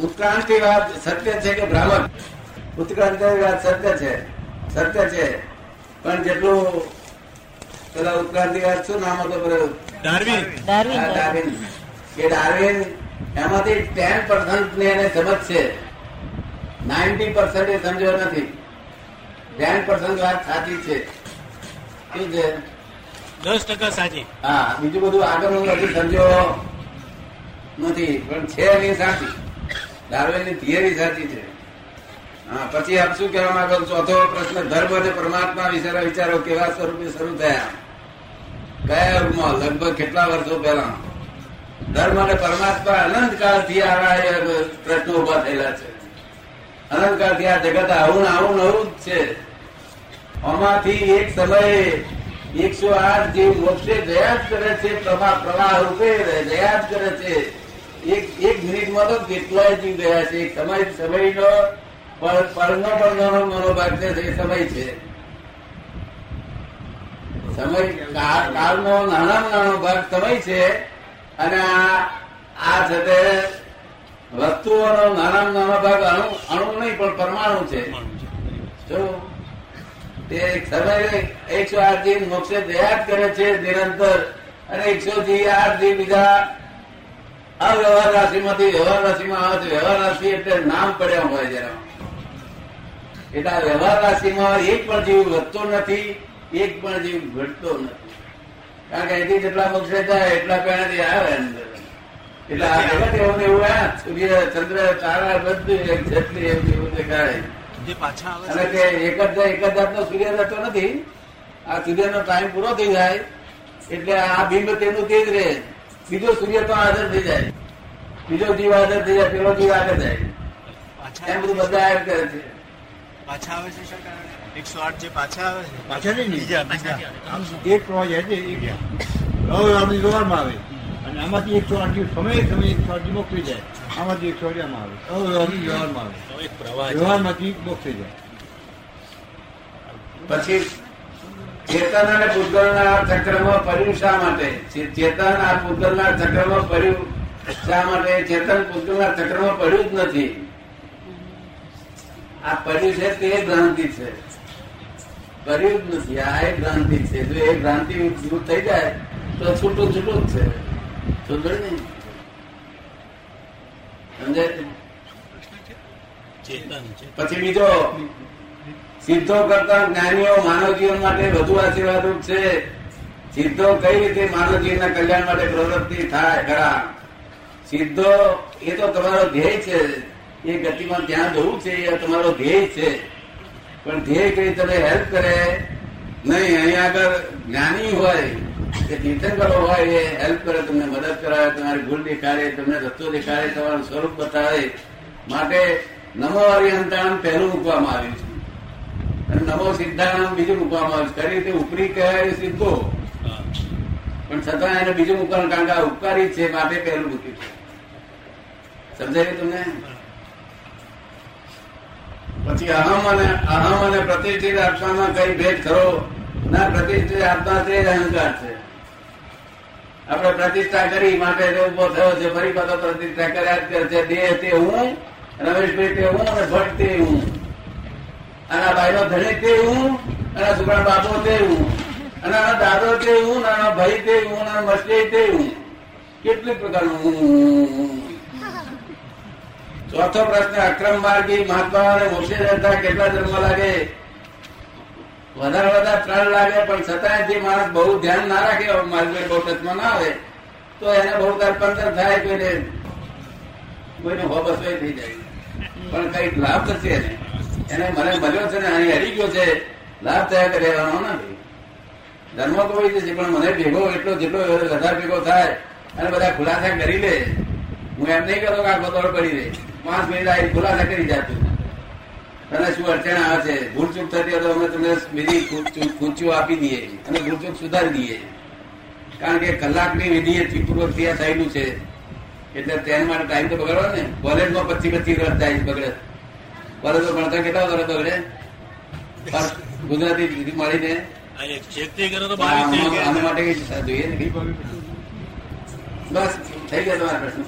ઉત્ક્રાંતિવાદ સત્ય છે કે ભ્રામક? ઉત્ક્રાંતિવાદ સત્ય છે. સત્ય છે. પણ જેટલું પેલા ઉત્ક્રાંતિવાદ શું નામ હતું પેલું? ડાર્વિન. કે ડાર્વિન. એમાંથી ટેન પર્સન્ટ ને એને સમજ છે. નાઇન્ટી પર્સન્ટ એ સમજો નથી. ટેન પર્સન્ટ વાત સાચી છે. શું છે? દસ ટકા સાચી. હા બીજું બધું આગળ નથી સમજો નથી. પણ છે એની સાચી. ડાર્વિનની થિયરી સાચી છે. હા, પછી આપ શું કહેવા માંગો ચોથો પ્રશ્ન, ધર્મ અને પરમાત્મા વિશે વિચારો કેવા સ્વરૂપે શરૂ થયા? કયા યુગમાં? લગભગ કેટલા વર્ષો પહેલા? ધર્મ અને પરમાત્મા અનંત કાળથી આવા પ્રશ્નો ઊભા થયેલા છે. અનંત કાળથી આ જગત આવું આવું નવું જ છે. આમાંથી એક સમયે એકસો આઠ જે મોક્ષે જયા જ કરે છે પ્રવાહ રૂપે જયા જ કરે છે. એક મિનિટમાં તો કેટલાય જીવ ગયા છે. સમય સમયનો પરનો પરનો મનોભાગ છે, એ સમય છે. સમય કાળનો નાનામાં નાનો ભાગ સમય છે અને આ છે વસ્તુઓનો નાના નાનો ભાગ અણુ અણુ નહીં, પણ પરમાણુ છે. તે સમય એકસો આઠ દિન મોક્ષે દયા જ કરે છે, નિરંતર. અને એકસો આઠ દિન બીજા અવ્યવહાર રાશિમાંથી વ્યવહાર રાશિમાં આવે છે. વ્યવહાર રાશિ એટલે નામ પડ્યા હોય જરા એટલે આ વ્યવહાર રાશિમાં એક પણ જીવ વધતો નથી એક પણ જીવ ઘટતો નથી. કારણ કે અહીંથી જેટલા મોક્ષે જાય એટલા પેણાથી આવે અંદર. એટલે આ જગત એવું એવું આ સૂર્ય ચંદ્ર તારા બધું એક જેટલી એવું એવું પાછા અને કે એક જ એક જ જાતનો સૂર્ય રહેતો નથી. આ સૂર્યનો ટાઈમ પૂરો થઈ જાય. એટલે આ બિંબ તેનું તે જ રહે. બીજો સૂર્ય તો હાજર થઈ જાય. બીજો જીવ હાજર થઈ જાય પેલો જીવ આગળ જાય. પાછા એમ બધું બધા એમ કરે છે. પાછા આવે છે એકસો આઠ જે પાછા આવે છે. પાછા નહીં એક હવે આપણી વ્યવહારમાં આવે. અને આમાંથી એકસો આઠ દિવસ સમય સમય એકસો આઠ દિવસ જાય. આમાંથી એકસો આઠ આમાં આવે. હવે વ્યવહારમાં આવે. તો એક પ્રવાહ વ્યવહારમાંથી મોકલી જાય. પછી ચેતન અને પૂતગલના ચક્રમાં પડ્યું શા માટે? ચેતન આ પૂતગલના ચક્રમાં પડ્યું શા માટે? ચેતન પૂતગલના ચક્રમાં પડ્યું જ નથી. આ પડ્યું છે તે ભ્રાંતિ છે. પડ્યું જ નથી. આ એક ભ્રાંતિ છે. જો એ ભ્રાંતિ દૂર થઈ જાય તો છૂટું છૂટું જ છે. સમજણ ને સમજાય ચેતન પછી બીજો. સિદ્ધો કરતા જ્ઞાનીઓ માનવ જીવન માટે વધુ આશીર્વાદરૂપ છે. સિદ્ધો કઈ રીતે માનવ જીવનના કલ્યાણ માટે પ્રવૃત્તિ થાય, ખરા? સિદ્ધો એ તો તમારો ધ્યેય છે. એ ગતિમાં ત્યાં જવું છે, એ તમારો ધ્યેય છે. પણ ધ્યેય કઈ તને હેલ્પ કરે? નહીં, અહીંયા આગળ જ્ઞાની હોય કે તીર્થંકરો હોય, એ હેલ્પ કરે, તમને મદદ કરાવે, તમારી ભૂલ દેખાડે, તમને રસ્તો દેખાડે, તમારું સ્વરૂપ બતાવે. માટે નમો અરિયંતાણ પહેલું મૂકવામાં આવ્યું છે. નમો સિદ્ધાંત બીજું મૂકવામાં આવે છે. ખરી ઉપરી કહેવાય સિદ્ધો. પણ છતાં એને બીજું મૂકવાનું, કારણ કે આ ઉપકારી છે માટે પહેલું મૂક્યું છે. સમજાયું તમને? પછી અહમ અને અહમ અને પ્રતિષ્ઠિત આત્મામાં કઈ ભેદ ખરો? ના, પ્રતિષ્ઠિત આત્મા તે જ અહંકાર છે. આપણે પ્રતિષ્ઠા કરી, માટે ઊભો થયો છે, ફરી પાછો પ્રતિષ્ઠા કર્યા કરે છે, દેહ તે હું, રમેશભાઈ તે હું અને ભટ્ટ તે હું. ભાઈ ભાઈનો ધણી તે હું અને છોકરા બાપો તે હું અને આના દાદો તે હું અને આના ભાઈ તે હું અને મસ્તી તે હું કેટલી પ્રકારનું. ચોથો પ્રશ્ન, અક્રમ માર્ગી મહાત્મા અને મોક્ષે રહેતા કેટલા જન્મ લાગે? વધારે વધારે ત્રણ લાગે, પણ છતાંય જે માણસ બહુ ધ્યાન ના રાખે માર્ગ બહુ ટચમાં ના આવે, તો એને બહુ તરપંતર થાય કોઈને કોઈને હોબસ થઈ જાય. પણ કંઈક લાભ થશે એને. એને મને મળ્યો છે ને, અહીં હરી ગયો છે. લાભ થયા કરે નથી ધર્મ તો હોય છે, પણ મને ભેગો એટલો જેટલો વધારે ભેગો થાય, અને બધા ખુલાસા કરી લે. હું એમ નહીં કરતો કે આ બતોડ પડી રહે. પાંચ મિનિટ આ ખુલાસા કરી જાતું તને શું અડચણ આવે છે? ભૂલચૂક થતી હોય તો અમે તમને બીજી ખૂંચું આપી દઈએ. અને ભૂલચૂક સુધારી દઈએ. કારણ કે કલાકની વિધિ ચીપૂર્વક ત્યાં થયેલું છે. એટલે તેના માટે ટાઈમ તો બગડવા ને. કોલેજમાં પચીસ પચીસ વર્ષ થાય બગડે. કોલેજમાં ભણતા કેટલા વર્ષ બગડે ગુજરાતી મળીને આના માટે કઈ જોઈએ ને બસ થઈ ગયા તમારા પ્રશ્ન.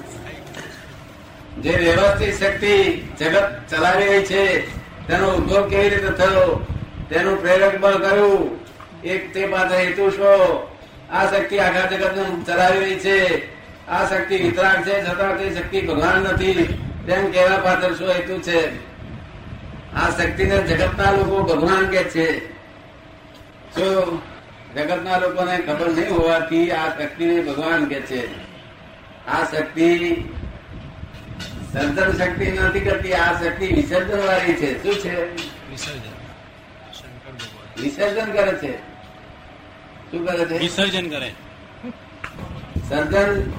જે વ્યવસ્થિત શક્તિ જગત ચલાવી રહી છે તેનો ઉદ્ભવ કેવી રીતે થયો તેનું પ્રેરક બળ કયું એક તે પાસે હેતુ શું? આ શક્તિ આખા જગત ચલાવી રહી છે. આ શક્તિ વિતરાક છે છતાં તે શક્તિ ભગવાન નથી. તેમ કહેવા પાછળ શું હેતુ છે? આ શક્તિને જગતના લોકો ભગવાન કે છે. શું જગતના લોકોને ખબર નહીં હોવાથી આ શક્તિને ભગવાન કે છે. આ શક્તિ સર્જન શક્તિ નથી કરતી આ શક્તિ વિસર્જન વાળી છે. શું છે? વિસર્જન. કરે છે. શું કરે છે? વિસર્જન કરે. સર્જન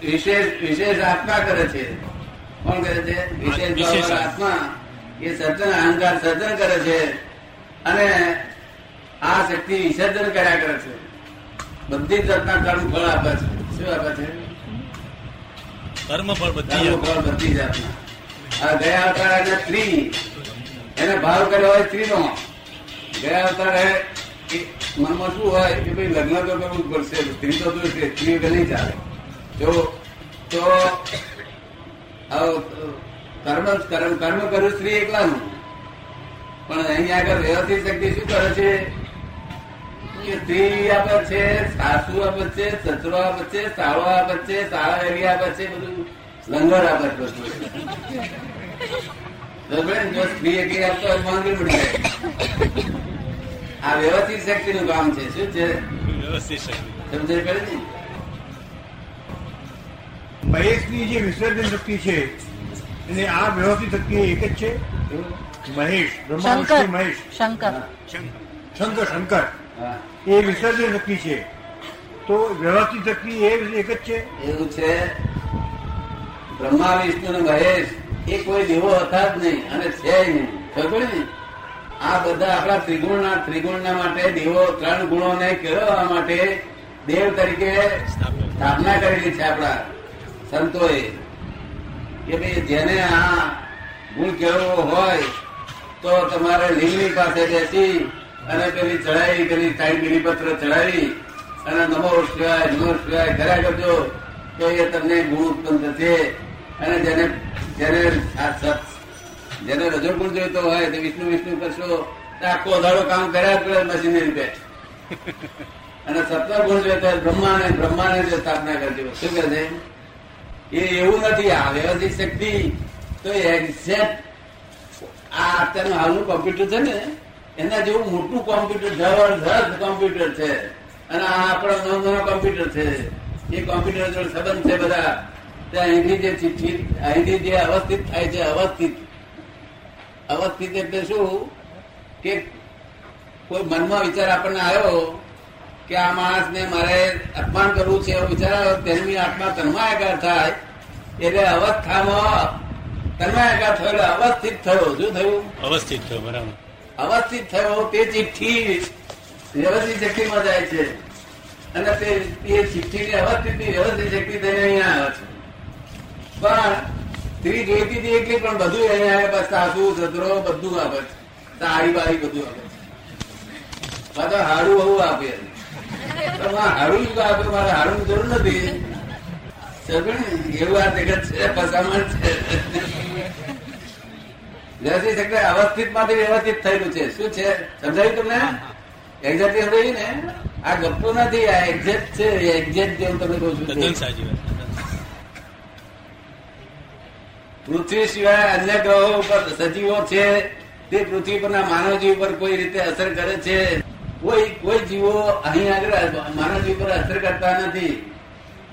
વિશેષ વિશેષ આત્મા કરે છે. કોણ કરે છે? વિશેષ આત્મા. એ સર્જન અહંકાર સર્જન કરે છે અને આ શક્તિ વિસર્જન કર્યા કરે છે. બધી જાતના કર્મ ફળ આપે છે. શું આપે છે? કર્મ ફળ બધી ફળ બધી જાતના આ ગયા અવતાર એને સ્ત્રી. એને ભાવ કર્યો હોય સ્ત્રીનો. ગયા અવતાર એ મનમાં શું હોય કે ભાઈ લગ્ન તો કરવું જ પડશે. સ્ત્રી તો જોઈશે સ્ત્રી નહીં ચાલે. જો તો આવ કર્મ કર્મ. કર્મ કર્યું સ્ત્રી એકલાનું પણ અહીં આગળ વ્યવસ્થિત શક્તિ શું કરે છે? કે સ્ત્રી આપે છે સાસુ આપે છે સસરો આપે છે સાળો આપે છે સાળા એવી આપે છે બધું લંગર આપે છે બધું. જો સ્ત્રી એકલી આપતો હોય માંગી પડી. જાય આ વ્યવસ્થિત શક્તિ નું કામ છે. શું છે? વ્યવસ્થિત શક્તિ. સમજાય પડે ને? મહેશની જે વિસર્જન શક્તિ છે એને આ વ્યવસ્થિત શક્તિ એક જ છે. મહેશ બ્રહ્મા વિષ્ણુ મહેશ. શંકર. શંકર શંકર. એ વિસર્જન શક્તિ છે. તો વ્યવસ્થિત શક્તિ એ એક જ છે? એવું છે. બ્રહ્મા વિષ્ણુ અને મહેશ એ કોઈ દેવો હતા જ નહીં અને છે નહીં. ખબર ને? આ બધા આપણા ત્રિગુણના ત્રિગુણના માટે દેવો ત્રણ ગુણોને કેળવવા માટે દેવ તરીકે સ્થાપના કરેલી છે આપણા સંતોએ. કે ભાઈ જેને આ ગુણ કેળવવો હોય, તો તમારે લિંગની પાસે બેસી અને પેલી ચડાવી પેલી સાઈડ બિલીપત્ર ચડાવી અને નમો શિવાય નમો શિવાય કર્યા કરજો તો એ તમને ગુણ ઉત્પન્ન થશે. અને જેને જેને જેને રજો ગુણ જોઈતો હોય, તે વિષ્ણુ વિષ્ણુ કરશો, તો આખો અધારો કામ કર્યા કરે મશીનરી રીતે. અને સત્વ ગુણ જોઈતો હોય, બ્રહ્માને બ્રહ્માને સ્થાપના કરજો. શું કહે છે? એ એવું નથી, આ વ્યવસ્થિત શક્તિ તો એક્ઝેક્ટ આ અત્યારનું હાલનું કોમ્પ્યુટર છે ને, એના જેવું મોટું કોમ્પ્યુટર જબરજસ્ત કોમ્પ્યુટર છે. અને આ આપણો નાનો કોમ્પ્યુટર છે. એ કોમ્પ્યુટર જોડે સંબંધ છે બધા. ત્યાં અહીંથી જે ચિઠ્ઠી, અહીંથી જે અવસ્થિત થાય છે, અવસ્થિત. અવસ્થિત એટલે શું? કે કોઈ મનમાં વિચાર આપણને આવ્યો કે આ માણસને મારે અપમાન કરવું છે એવો વિચાર તેની આત્મા તન્માયાકાર થાય એટલે અવસ્થામાં તન્માયાકાર થયો એટલે અવસ્થિત થયો. શું થયું? અવસ્થિત થયો બરાબર. અવસ્થિત થયો તે ચિઠ્ઠી વ્યવસ્થિત શક્તિમાં જાય છે. અને તે એ ચિઠ્ઠીની અવસ્થિત વ્યવસ્થિત શક્તિ થઈને અહીંયા આવે છે. પણ સ્ત્રી જોઈતી હતી એકલી પણ બધું અહીંયા આવે બસ સાસુ સસરો બધું આપે છે. તારી બારી બધું આપે છે. પાછા હાડું બહુ આપે તો હાડું શું આપે મારે હારું જરૂર નથી. એવું આ જગત છે ફસામણ છે. વ્યવસ્થિત એટલે અવસ્થિતમાંથી વ્યવસ્થિત થયેલું છે. શું છે? સમજાયું તમને? એક્ઝેક્ટ સમજાયું ને? આ ગપ્પો નથી આ એક્ઝેક્ટ છે એક્ઝેક્ટ જેવું તમને કહું છું. તદ્દન તે. સાચી વાત તદ્દન. પૃથ્વી સિવાય અન્ય ગ્રહો ઉપર સજીવો છે તે પૃથ્વી પરના માનવજી ઉપર પર કોઈ રીતે અસર કરે છે? કોઈ કોઈ જીવો અહીં આગળ માનવ જીવ પર અસર કરતા નથી.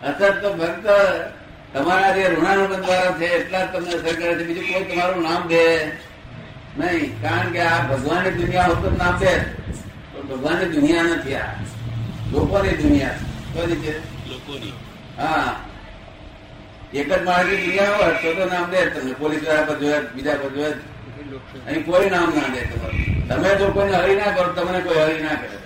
અસર તો ફક્ત તમારા જે ઋણાનુબંધ દ્વારા છે એટલા જ તમને અસર કરે છે. બીજું કોઈ તમારું નામ દે નહીં કારણ કે આ ભગવાનની દુનિયા તો નામ દે પણ ભગવાનની દુનિયા નથી આ. લોકોની દુનિયા છે. કોની છે? લોકોની. હા. એક જ માર્ગની દુનિયા હોય તો તો નામ દે તમને. પોલીસવાળા પર જોયા બીજા પર જોયા અહીં કોઈ નામ ના દે તમારું. તમે જો કોઈને હરી ના કરો, તમને કોઈ હરી ના કરે.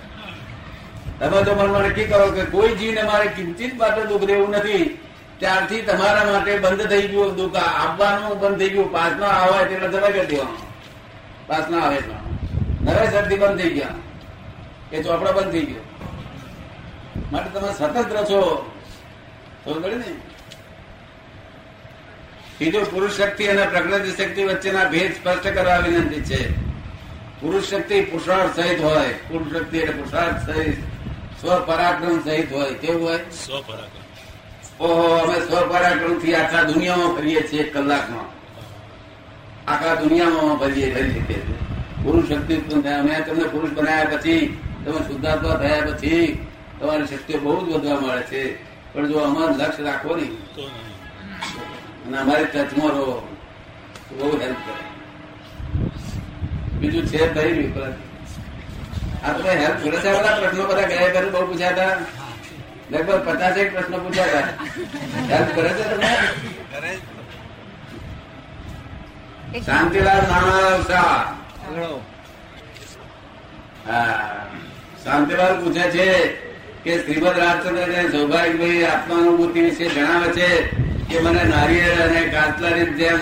તમે તો મનમાં નક્કી કરો કે કોઈ જીવને મારે કિંચિત માટે દુઃખ દેવું નથી. ત્યારથી તમારા માટે બંધ થઈ ગયું દુઃખ આપવાનું બંધ થઈ ગયું. પાસ આવે એટલે તમે કરી દેવાનું. પાસ આવે તો નવેસરથી બંધ થઈ ગયા. એ ચોપડા બંધ થઈ ગયો. માટે તમે સ્વતંત્ર છો સમજ ને? બીજો પુરુષ શક્તિ અને પ્રકૃતિ શક્તિ વચ્ચેના ભેદ સ્પષ્ટ કરવા વિનંતી છે. પુરુષ શક્તિ પુરુષાર્થ સહિત હોય પુરુષ શક્તિ એટલે પુરુષાર્થ સહિત સ્વ પરાક્રમ સહિત હોય કેવું હોય? સ્વપરાક્રમ ઓહો અમે સ્વ પરાક્રમથી આખા દુનિયામાં ફરીએ છીએ એક કલાકમાં. આખા દુનિયામાં ફરીએ ફરી શકીએ છીએ. પુરુષ શક્તિ ઉત્પન્ન થાય. અમે તમને પુરુષ બનાવ્યા પછી તમે શુદ્ધાત્મા થયા પછી તમારી શક્તિઓ બહુ જ વધવા મળે છે. પણ જો અમારું લક્ષ્ય રાખો નહીં અને અમારે ટચમાં રહો બહુ હેલ્પ કરે. બીજું છે નહીં આ તમે હેલ્પ કરે છે બધા પ્રશ્નો બધા ગયા કરે, બહુ પૂછ્યા હતા. લગભગ પચાસ એક પ્રશ્નો પૂછ્યા હતા. હેલ્પ કરે છે તમે શાંતિલાલ નાણારાવ શાહ. શાંતિલાલ પૂછે છે કે શ્રીમદ રાજચંદ્ર ને સૌભાગ્યભાઈ આત્માનુભૂતિ વિશે જણાવે છે કે મને નારિયેળ અને કાચલાની જેમ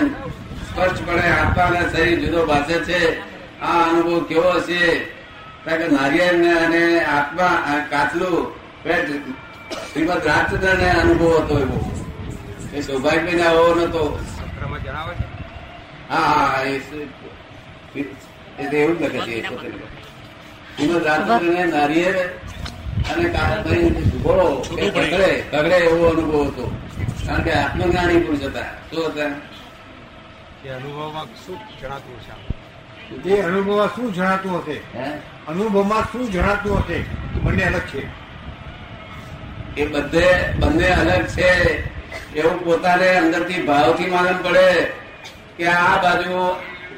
સ્પષ્ટપણે આત્મા અને શરીર જુદો ભાષે છે. આ અનુભવ કેવો હશે? કારણ કે નારિયેળ ને અને આત્મા કાચલું શ્રીમદ રાજચંદ્ર ને અનુભવ હતો એવો. એ સૌભાગ્ય ને આવો નતો હા હા એ એવું જ લખે છે શ્રીમદ રાજચંદ્ર ને નારિયેળ અને ઘોડો કે કગડે કગડે એવો અનુભવ હતો. કારણ કે આત્મજ્ઞાની પુરુષ હતા. શું હતા? અનુભવમાં શું જણાતું છે? એ અનુભવમાં શું જણાતું હશે? અનુભવમાં શું જણાતું હશે? બંને અલગ છે. એ બધે બંને અલગ છે. એવું પોતાને અંદરથી ભાવથી માલમ પડે કે આ બાજુ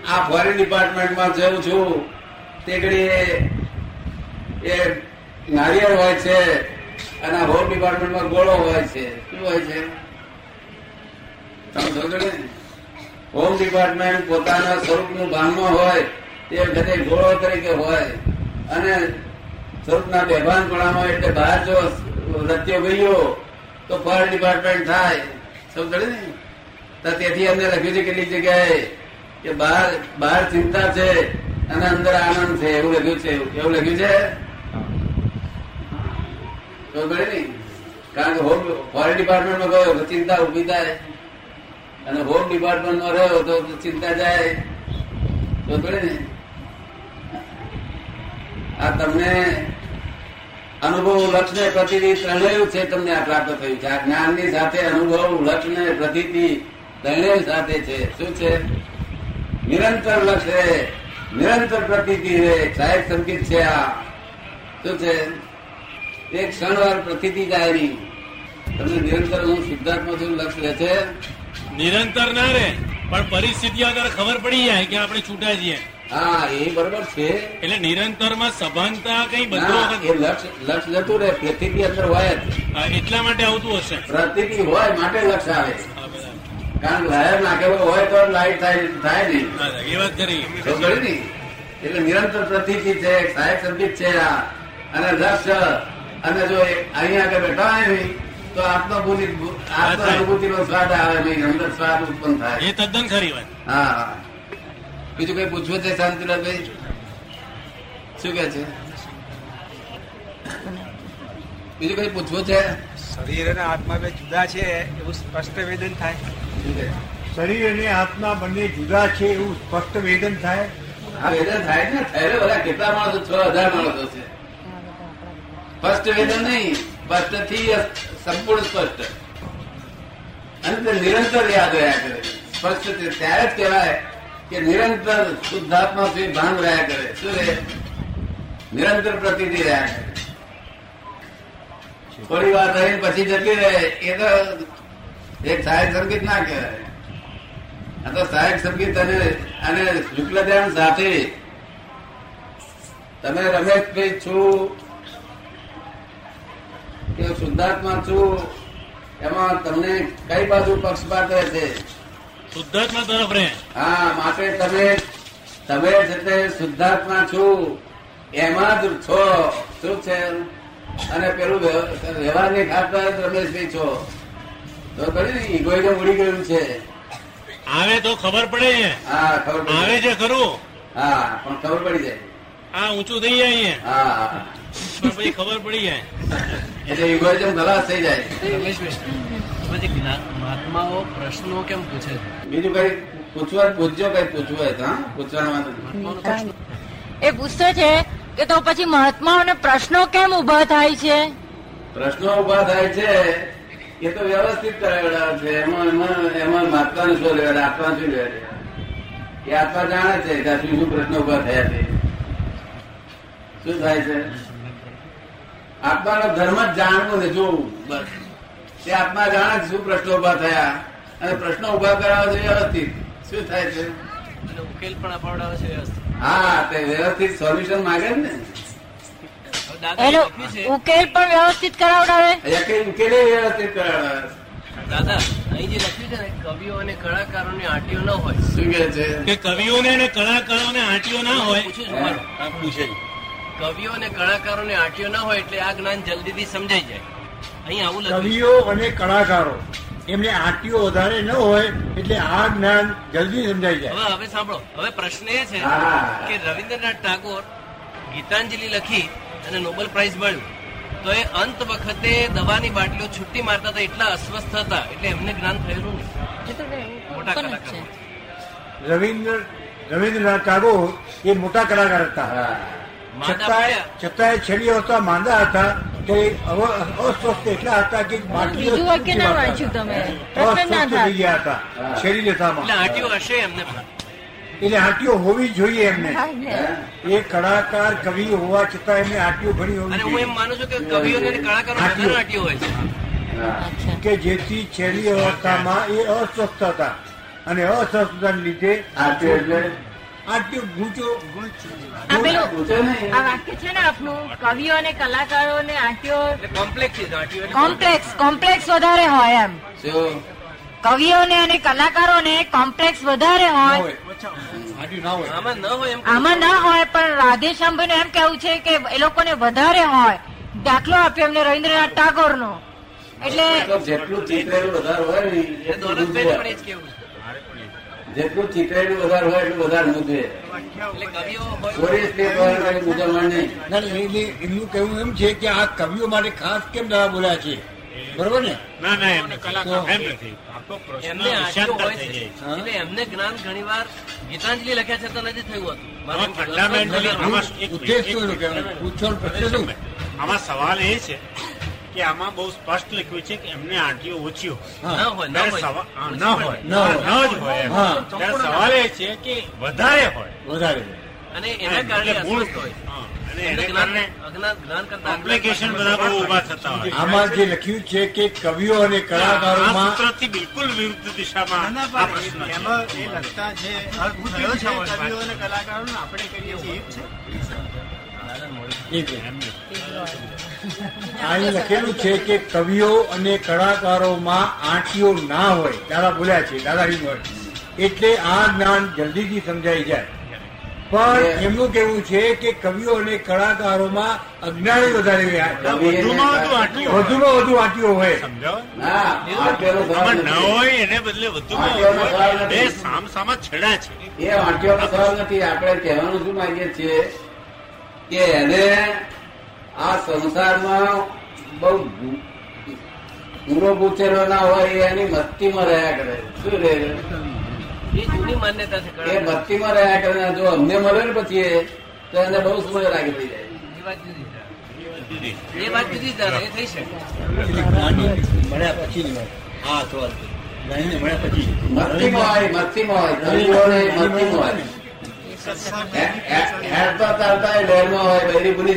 આ ફોરેન ડિપાર્ટમેન્ટમાં જઉં છું. તે ઘડી એ નારિયેળ હોય છે અને હોમ ડિપાર્ટમેન્ટમાં ગોળો હોય છે. શું હોય છે? તમે સમજો ને? હોમ ડિપાર્ટમેન્ટ પોતાના સ્વરૂપનું ભાનમાં હોય, તે વખતે ગોળો તરીકે હોય. અને સ્વરૂપના બેભાનપણામાં એટલે બહાર જો રત્યો ગયો, તો ફોરેન ડિપાર્ટમેન્ટ થાય. સમજે ને? તો તેથી અમને લખ્યું છે કેટલી જગ્યાએ કે બહાર બહાર ચિંતા છે અને અંદર આનંદ છે. એવું લખ્યું છે. એવું લખ્યું છે? ને? કારણ કે હોમ ફોરેન ડિપાર્ટમેન્ટમાં ગયો ચિંતા ઊભી થાય. અને હોમ ડિપાર્ટમેન્ટમાં રહ્યો તો ચિંતા જાય. તો ને. આ તમને અનુભવ લક્ષ ને પ્રતિનિધિ ત્રણેય છે, તમને આ પ્રાપ્ત થયું છે. આ જ્ઞાનની સાથે અનુભવ લક્ષ ને પ્રતિનિધિ ત્રણેય સાથે છે. શું છે? નિરંતર લક્ષ રે નિરંતર પ્રતિનિધિ રે. સાહેબ સંકેત છે આ. શું છે? એક ક્ષણવાર પ્રતિનિધિ જાય નહીં તમને નિરંતર હું સિદ્ધાર્થમાં છું લક્ષ રહે છે. નિરંતર ના રે પણ પરિસ્થિતિ અગર ખબર પડી જાય કે આપણે છૂટા છીએ. હા એ બરોબર છે. એટલે નિરંતરમાં સભાનતા કઈ બધો એ લક્ષ લક્ષ જતું રહે. પ્રતિનિધિ અંદર હોય જ. એટલા માટે આવતું હશે. પ્રતિભિ હોય માટે લક્ષ આવે. કારણ કે નાખેલો હોય તો લાઈટ થાય થાય નહીં. એ વાત કરી. એટલે નિરંતર પ્રતિથિ છે સાહેબ સંદીપ છે આ. અને લક્ષ અને જો અહીંયા આગળ બેઠા હોય ને તો આત્મભૂતિ આત્માનુભૂતિ નો સ્વાદ આવે નહીં અંદર સ્વાદ ઉત્પન્ન થાય. એ તદ્દન ખરી વાત. હા હા. બીજું કઈ પૂછવું છે શાંતિલાલભાઈ? શું કે છે? બીજું કઈ પૂછવું છે? શરીર અને આત્મા બે જુદા છે એવું સ્પષ્ટ વેદન થાય. શરીર અને આત્મા બંને જુદા છે એવું સ્પષ્ટ વેદન થાય? આ વેદન થાય ને થયેલો બધા કેટલા માણસો? છ હજાર માણસો છે. સ્પષ્ટ વેદન નહીં. સ્પષ્ટથી સંપૂર્ણ સ્પષ્ટ. અને નિરંતર યાદ રહ્યા કરે સ્પષ્ટ ત્યારે જ કહેવાય કે નિરંતર શુદ્ધાત્મા સુધી ભાન રહ્યા કરે. શું રહે? નિરંતર પ્રતિનિધિ રહ્યા કરે. થોડી વાર રહીને પછી જતી રહે, એ તો એક સહાયક સંગીત ના કહેવાય. આ તો સહાયક સંગીત અને અને શુક્લ સાથે તમે રમેશભાઈ છું કે શુદ્ધાત્મા છું એમાં તમને કઈ બાજુ પક્ષપાત રહે છે? શુદ્ધાત્મા તરફ રહે. હા માટે તમે તમે છે તે શુદ્ધાત્મા છું એમાં જ છો શું છે? અને પેલું વ્યવ- વ્યવહારની ખાતર રમેશભાઈ છો. તો કરી ને ઇગોઇઝમ ઉડી ગયું છે. આવે તો ખબર પડે હા ખબર પડી. આવે છે ખરું. હા પણ ખબર પડી જાય. આ ઊંચું થઈ જાય અહીંયા. હા. પણ પછી ખબર પડી જાય. એટલે ઇગોઇઝમ ખલાસ થઈ જાય. પછી મહાત્માઓ પ્રશ્નો કેમ પૂછે છે? બીજું કઈ પૂછવા પૂછજો કઈ પૂછવું હોય હા? પૂછવાનું એ પૂછતો છે કે તો પછી મહાત્માઓને પ્રશ્નો કેમ ઊભા થાય છે? પ્રશ્નો ઊભા થાય છે એ તો વ્યવસ્થિત કરેલા છે. એમાં એમાં એમાં મહાત્માનું શું લેવા આત્મા શું લેવા એ આત્મા જાણે છે કે શું શું પ્રશ્નો ઊભા થયા છે? શું થાય છે? આત્માનો ધર્મ જ જાણવું ને જોવું બસ. તે આત્મા જાણે શું પ્રશ્નો ઊભા થયા? અને પ્રશ્નો ઊભા કરાવવા જોઈએ વ્યવસ્થિત. શું થાય છે? ઉકેલ પણ અપાવડાવે છે હા તે વ્યવસ્થિત સોલ્યુશન માંગે ને? હવે દાદા એનો લખ્યું છે. ઉકેલ પણ વ્યવસ્થિત કરાવડાવે. ઉકેલ વ્યવસ્થિત કરાવડાવે? દાદા અહીં જે લખ્યું છે ને કવિઓ અને કલાકારોની આંટીઓ ના હોય. શું કે છે? કે કવિઓને અને કલાકારોને આંટીઓ ના હોય. પૂછે છે. કવિઓ અને કલાકારોની આંટીઓ ના હોય એટલે આ જ્ઞાન જલ્દીથી સમજાઈ જાય. અહીં આવું લખ્યું કવિઓ અને કલાકારો એમને આંટીઓ વધારે ન હોય એટલે આ જ્ઞાન જલ્દી સમજાઈ જાય. હવે હવે સાંભળો. હવે પ્રશ્ન એ છે કે રવિન્દ્રનાથ ટાગોર ગીતાંજલિ લખી અને નોબેલ પ્રાઇઝ મળ્યું. તો એ અંત વખતે દવાની બાટલીઓ છૂટી મારતા હતા એટલા અસ્વસ્થ હતા એટલે એમને જ્ઞાન થયેલું નહીં. મોટા કલાકાર. રવિન્દ્ર રવિન્દ્રનાથ ટાગોર એ મોટા કલાકાર હતા. છતાંય છતાંય છેલ્લી હતા માંદા હતા તે અસ્વસ્થ એટલા હતા કે બાટલીઓ બીજું વાક્ય ના વાંચ્યું તમે. પ્રશ્ન ના અસ્વસ્થ થઈ ગયા હતા હા. શરીર એટલે દશામાં હશે એમને એટલે આંટીઓ હોવી જોઈએ એમને. એ કલાકાર કવિ હોવા છતાં એમને હાટીઓ ઘણી હોવી અને હું એમ માનું છું કે કવિઓને અને કલાકારો હાટીઓ. હોય છે. કે જેથી છેલ્લી અવસ્થામાં એ અસ્વસ્થ હતા અને અસ્વસ્થતાને લીધે હાટીઓ એટલે આંટીઓ ગૂંચો આ વાક્ય છે ને આપનું કવિઓ અને કલાકારો ને આંટીઓ. કોમ્પ્લેક્સ કોમ્પ્લેક્સ કોમ્પ્લેક્સ વધારે હોય એમ. કવિઓને અને કલાકારોને કોમ્પ્લેક્સ વધારે હોય. ના આમાં ન હોય એમ આમાં ના હોય પણ રાધેશ્યામભાઈ એમ કેવું છે કે એ લોકોને વધારે હોય. દાખલો આપ્યો એમને રવિન્દ્રનાથ ટાગોર નો એટલે જેટલું ચિત્ર વધારે હોય જેટલું ચિતરેલું વધારે હોય એટલું વધારે મૂંઝવે એટલે કવિઓ હોય ચોરીસ તે હોય કઈ મૂંઝવણ નહીં. ના, ના, એટલે એમનું કહેવું એમ છે કે આ કવિઓ માટે ખાસ કેમ દવા બોલ્યા છે? બરોબર ને? ના ના એમને કલાકાર નથી. એમને જ્ઞાન ઘણી વાર થઈ છે. છે. હા. એમને જ્ઞાન ઘણીવાર ગીતાંજલિ લખ્યા છતાં નથી થયું હતું. આમાં સવાલ એ છે કે આમાં બહુ સ્પષ્ટ લખ્યું છે કે એમને આંટીઓ ઓછી હોય. હા. ના હોય ન હોય. ન હોય. ન હોય. હા, ન જ હોય ત્યારે સવાલ એ છે કે વધારે હોય. વધારે અને એના કારણે મૂળ હોય. અને એને કારણે અજ્ઞાન જ્ઞાન કરતા કોમ્પ્લિકેશન બધા બહુ ઊભા થતા હોય. આમાં જે લખ્યું છે કે કવિઓ અને કલાકારો કલાકારોમાં સૂત્રથી બિલકુલ વિરુદ્ધ દિશામાં આ પ્રશ્ન એમાં એ લખતા જે અર્થ થયો છે કવિઓ અને કલાકારોનો આપણે કરીએ છીએ છે? એક. અહીં લખેલું છે કે કવિઓ અને કલાકારોમાં આંટીઓ ના હોય દાદા બોલ્યા છે દાદા હોય એટલે આ જ્ઞાન જલ્દીથી સમજાઈ જાય. પણ એમનું કેવું છે કે કવિઓ અને કલાકારોમાં અજ્ઞાની વધારે વધુમાં વધુ આંટીઓ હોય. ના. હોય એને બદલે વધુમાં. બે સામ છેડા છે. એ આંટીઓનો સવાલ નથી. આપણે કહેવાનું શું માંગીએ છીએ કે એને આ સંસારમાં બહુ પૂરો પૂછેલો ના હોય એની મસ્તીમાં રહ્યા કરે. શું રહે એ જૂની માન્યતા છે એ મસ્તીમાં રહ્યા કરે જો અમને મળે ને પછી એ, તો એને બહુ સમય લાગી પડી જાય. એ વાત જુદી એ વાત જુદી એ થઈ શકે. મળ્યા પછી હા મસ્તીમાં હોય મસ્તીમાં હોય મસ્તીમાં હોય. હેરતા ચાલતા એ હોય બૈરી ભૂલી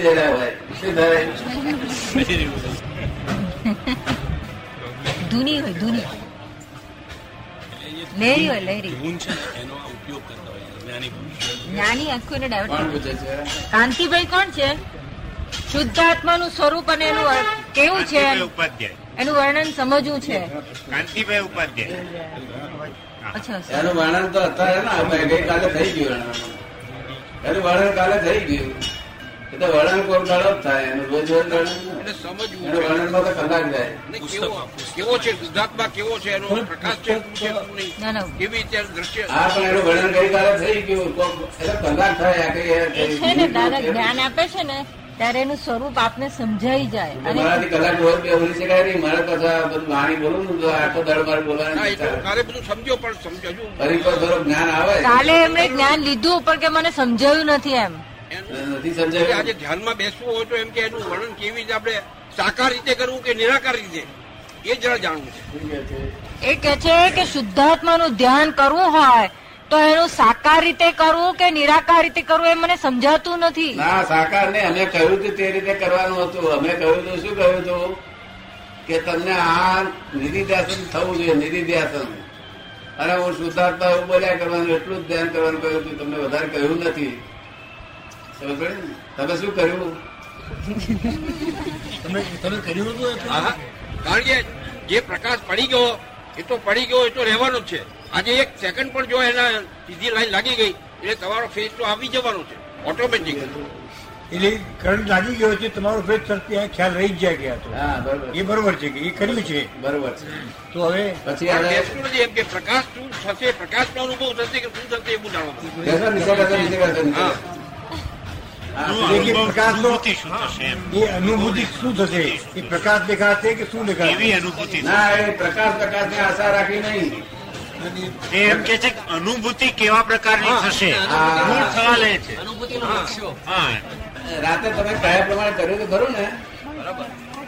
કાંતિભાઈ કોણ છે શુદ્ધાત્માનું સ્વરૂપ અને એનું કેવું છે એનું વર્ણન સમજવું છે કાંતિભાઈ ઉપાધ્યાય. એનું વર્ણન તો અત્યારે ના ગઈકાલે થઈ ગયું એનું વર્ણન. કાલે થઈ ગયું. એ તો વર્ણન કોઈ દાડો જ થાય એનું રોજ રોજ વર્ણન વર્ણનમાં તો કલાક જાય. કેવો છે ગુજરાતમાં કેવો છે એનો પ્રકાશ છે કેવી રીતે દ્રશ્ય હા પણ એનું વર્ણન ગઈકાલે થઈ ગયું. એટલે કલાક થાય આ કઈ છે ને દાદા જ્ઞાન આપે છે ને ત્યારે એનું સ્વરૂપ આપને સમજાઈ જાય. મારાથી કલાક બોલી શકાય નહીં મારા પાછા બધું વાણી બોલું ને તો આખો દાડો મારે બોલવાની ના સમજો પણ સમજો ફરી કોઈ થોડું જ્ઞાન આવે? કાલે એમણે જ્ઞાન લીધું પણ કે મને સમજાયું નથી એમ. નથી સમજાયું? આજે ધ્યાનમાં બેસવું હોય તો એમ કે એનું વર્ણન કેવી રીતે આપણે સાકાર રીતે કરવું કે નિરાકાર રીતે? એ જરા જાણવું છે. એ કે છે કે શુદ્ધાત્માનું ધ્યાન કરવું હોય તો એનું સાકાર રીતે કરવું કે નિરાકાર રીતે કરવું એ મને સમજાતું નથી. ના સાકાર ને અમે કહ્યું હતું તે રીતે કરવાનું હતું. અમે કહ્યું હતું શું કહ્યું હતું કે તમને આ નિધિધ્યાસન થવું જોઈએ નિધિધ્યાસન. અને હું શુદ્ધાત્મા એવું બોલ્યા કરવાનું એટલું જ ધ્યાન કરવાનું કહ્યું હતું તમને વધારે કહ્યું નથી. સમજ પડી ને? તમે શું કર્યું? તમે તમે કર્યું હતું. કારણ કે જે પ્રકાશ પડી ગયો એ તો પડી ગયો એ તો રહેવાનો જ છે. આજે એક સેકન્ડ પણ જો એના સીધી લાઈન લાગી ગઈ એટલે તમારો ફેસ તો આવી જવાનો છે ઓટોમેટિક એટલે કરંટ લાગી ગયો છે તમારો ફેસ તરફથી ખ્યાલ રહી જ જાય ગયા તો. હા બરોબર. એ બરોબર છે કે એ કર્યું છે? બરોબર છે. તો હવે પછી નથી એમ કે પ્રકાશ શું થશે પ્રકાશનો અનુભવ થશે કે શું થશે એવું જાણવાનું. હા, એ અનુભૂતિ શું થશે એમ? એ અનુભૂતિ શું થશે? એ પ્રકાશ દેખાશે કે શું એવી અનુભૂતિ ના એ પ્રકાશ પ્રકાશ ને આશા રાખી નહીં. એમ કે છે કે અનુભૂતિ કેવા પ્રકારની થશે? મૂળ થવા લે છે. રાતે તમે કયા પ્રમાણે કર્યું તો ખરું ને?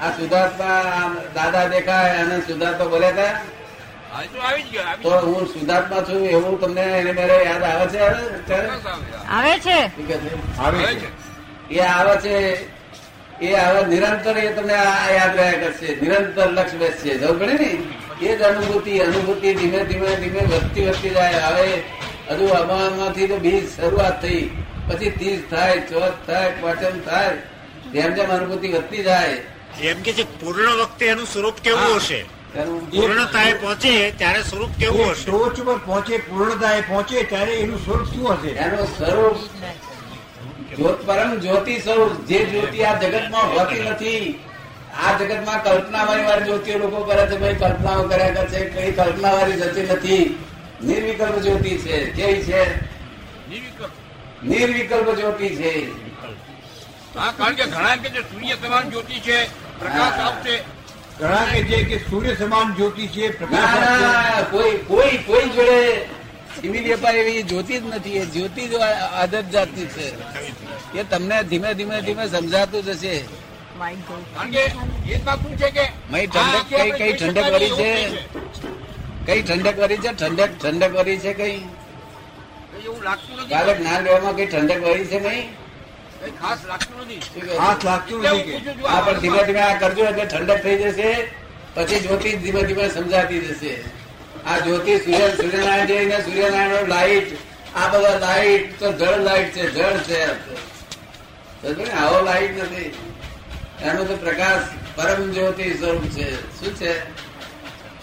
આ સુધાર્થમાં દાદા દેખાય અને સુધાર્થ બોલે હતા તો આવી જ ગયો તો આવી હું સુધાર્થમાં છું એવું તમને એને મેરે યાદ આવે છે. આવે છે. એ આવે છે એ આવે નિરંતર એ તમને આ યાદ રહ્યા કરશે. નિરંતર લક્ષ્ય બેસશે. જવું પડે ને? એ જ અનુભૂતિ અનુભૂતિ ધીમે ધીમે ધીમે વધતી વધતી જાય હવે હજુ અમારામાંથી તો બીજ શરૂઆત થઈ પછી ત્રીસ થાય ચોથ થાય પાંચમ થાય જેમ જેમ અનુભૂતિ વધતી જાય. એમ કે પૂર્ણ વખતે એનું સ્વરૂપ કેવું હશે? પૂર્ણતાએ પહોંચે ત્યારે સ્વરૂપ કેવું હશે? ટોચ પર પહોંચે પૂર્ણતાએ પહોંચે ત્યારે એનું સ્વરૂપ શું હશે? એનું સ્વરૂપ પરમ જ્યોતિ સ્વરૂપ જે જ્યોતિ આ જગતમાં હોતી નથી આ જગતમાં કલ્પનાવાળી વાળી જ્યોતિઓ લોકો કરે છે ભાઈ કલ્પનાઓ કર્યા કરે છે કઈ કલ્પનાવાળી જતી નથી. નિર્વિકલ્પ જ્યોતિ છે. કેવી છે? નિર્વિકલ્પ. જ્યોતિ છે. કારણ કે ઘણા કે જે સૂર્ય સમાન જ્યોતિ છે પ્રકાશ આપશે ઘણા કે છે કે સૂર્ય સમાન જ્યોતિ છે પ્રકાશ કોઈ કોઈ કોઈ જોડે સિમિલી અપાય એવી જ્યોતિ જ નથી. એ જ્યોતિ જ આદત જાતની છે. એ તમને ધીમે ધીમે ધીમે સમજાતું જશે. માય ઠંડક કઈ કઈ ઠંડક વળી છે? કઈ ઠંડક વળી છે? ઠંડક ઠંડક વળી છે કઈ? એવું લાગતું કાલે જ્ઞાન લેવામાં કઈ ઠંડક વળી છે નહીં? કઈ ખાસ લાગતું નથી. શું લાગતું નથી હું કે પૂછું છું, હા પણ ધીમે ધીમે આ કરજો એટલે ઠંડક થઈ જશે પછી જ્યોતિ ધીમે ધીમે સમજાતી જશે. આ જ્યોતિ સૂર્ય સૂર્યનારાયણ જઈને સૂર્યનારાયણ લાઈટ આ બધા લાઈટ તો જળ લાઈટ છે જળ છે. સમજો ને? આવો લાઈટ નથી. એનો તો પ્રકાશ પરમ જ્યોતિ સ્વરૂપ છે. શું છે?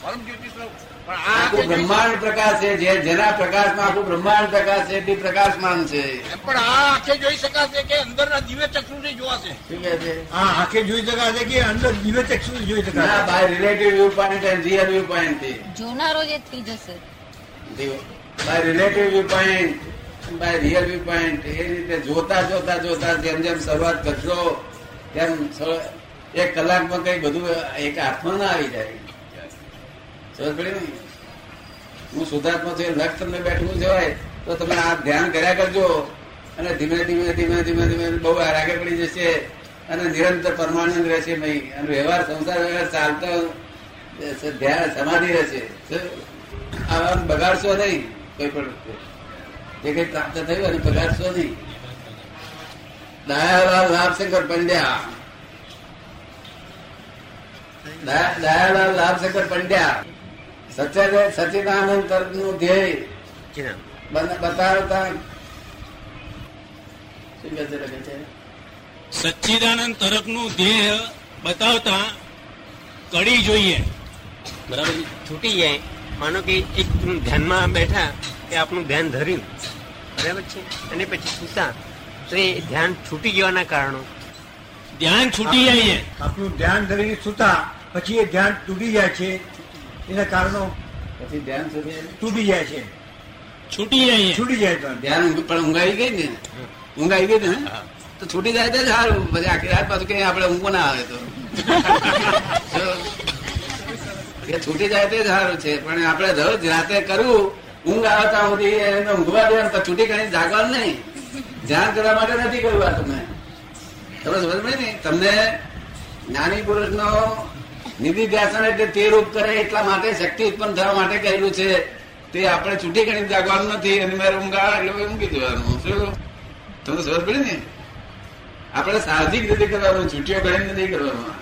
પરમ જ્યોતિ સ્વરૂપ. આખું બ્રહ્માંડ પ્રકાશ છે જે જેના પ્રકાશમાં આખું બ્રહ્માંડ પ્રકાશ છે તે પ્રકાશમાન છે. પણ આ આંખે જોઈ શકાશે કે અંદરના દિવ્ય ચક્ષુથી જોવાશે શું કે છે? આ આંખે જોઈ શકાશે કે અંદર દિવ્ય ચક્ષુ જોઈ ના by relative view point and real view પોઈન્ટથી જોનારો જે થઈ જશે. By relative view point by real view point એ રીતે જોતા જોતા જોતા જેમ જેમ શરૂઆત કરશો સ- એક કલાકમાં કઈ બધું, એક હાથમાં ના આવી જાય. સમજ હું શુદ્ધાત્મા છું લક્ષ તમને બેઠવું જવાય, તો તમે આ ધ્યાન કર્યા કરજો. અને ધીમે ધીમે ધીમે ધીમે ધીમે, બહુ આગળ પડી જશે. અને નિરંતર પરમાનંદ રહેશે નહીં. અને વ્યવહાર, સંસાર, વ્યવહાર ચાલતો ધ્યાન, સમાધિ રહેશે? આમ બગાડશો નહીં કોઈ પણ. જે કઈ પ્રાપ્ત થયું અને બગાડશો નહીં. દયાલાલ લાભશંકર પંડ્યા. દયાલાલ લાભશંકર પંડ્યા. સત્ય સચિદાનંદ તરફનું ધ્યેય બતાવતા સચ્ચિદાનંદ તરફ તરફનું ધ્યેય બતાવતા કડી જોઈએ. બરાબર છૂટી જાય. માનો કે એક ધ્યાનમાં બેઠા કે આપણું ધ્યાન ધર્યું. બરાબર છે? અને પછી સૂતા. તો એ ધ્યાન છૂટી જવાના કારણો. ધ્યાન છૂટી જાય છે. આપણું ધ્યાન ધરીને સુતા પછી એ ધ્યાન તૂટી જાય છે. એના કારણો પછી ધ્યાન તૂટી જાય છે. છૂટી જાય છૂટી જાય તો. ધ્યાન પણ ઊંઘાઈ આવી ગઈ ને? ઊંઘાઈ ગઈ ને તો છૂટી જાય તો જ સારું. પછી આખી રાત પાછું કઈ આપણે ઊંઘ ના આવે તો. એ છૂટી જાય તે સારું છે. પણ આપણે રોજ રાતે કરવું ઊંઘ આવતા સુધી એને ઊંઘવા દેવાનું છૂટી કરીને જાગવાનું નહીં. ધ્યાન કરવા માટે નથી કરવા આ તમે તમે સમજ પડી ને? તમને જ્ઞાની પુરુષનો નિધિ ધ્યાસન એટલે તે રૂપ કરે એટલા માટે શક્તિ ઉત્પન્ન થવા માટે કહેલું છે. તે આપણે છૂટી ગણી જાગવાનું નથી અને મારે ઊંઘા એટલે ઊંઘી જવાનું. શું? તમને સમજ પડે ને? આપણે સાહજિક રીતે કરવાનું છૂટીઓ ગણી નથી કરવાનું.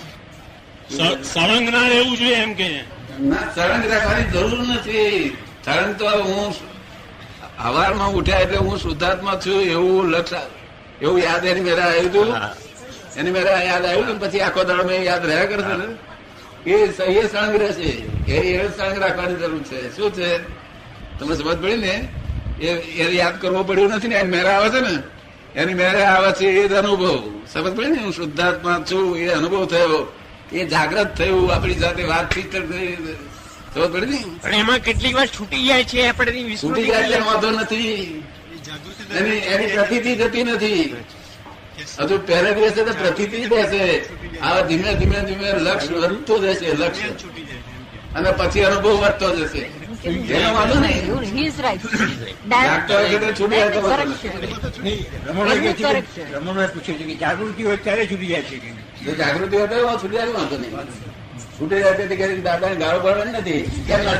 સળંગ ના રહેવું જોઈએ એમ કે. ના સળંગ રાખવાની જરૂર નથી. સળંગ તો હું હવારમાં ઉઠ્યા એટલે હું શુદ્ધાત્મા છું એવું લક્ષ એવું યાદ એની મેરા આવ્યું હતું એની મેરા યાદ આવ્યું હતું ને પછી આખો દાડો મેં યાદ રહ્યા કરશે ને. એ એ સળંગ રહેશે એ એ સાંગ રાખવાની જરૂર છે. શું છે? તમને સમજ પડી ને? એ એ યાદ કરવો પડ્યું નથી ને એની મેરા આવે છે ને. એની મેરે આવે છે એ જ અનુભવ. સમજ પડી ને? હું શુદ્ધાત્મા છું એ અનુભવ થયો. એ જાગ્રત થયું આપણી સાથે વાતચીત થઈ. ને પણ એમાં કેટલીક વાર છૂટી જાય છે આપણે છૂટી જાય એટલે વાંધો નથી એની એની પ્રતિતિ જતી નથી હજુ પહેરે બેસે તો પ્રતિતિ જ રહેશે આ ધીમે ધીમે ધીમે લક્ષ વધતો જશે લક્ષ અને પછી અનુભવ વધતો જશે એનો વાંધો નહીં right. છૂટી જાય તો વાંધો Correct છે. નથી. નહીં, રમણભાઈ કહે છે કે- છે. રમણભાઈ પૂછે છે કે જાગૃતિ હોય ત્યારે છૂટી જાય છે? જાગૃતિ હોય તો છૂટી જાય વાંધો નહીં છૂટી જાય કરીને દાદાને ગાળો પડવાની નથી. કેમ ના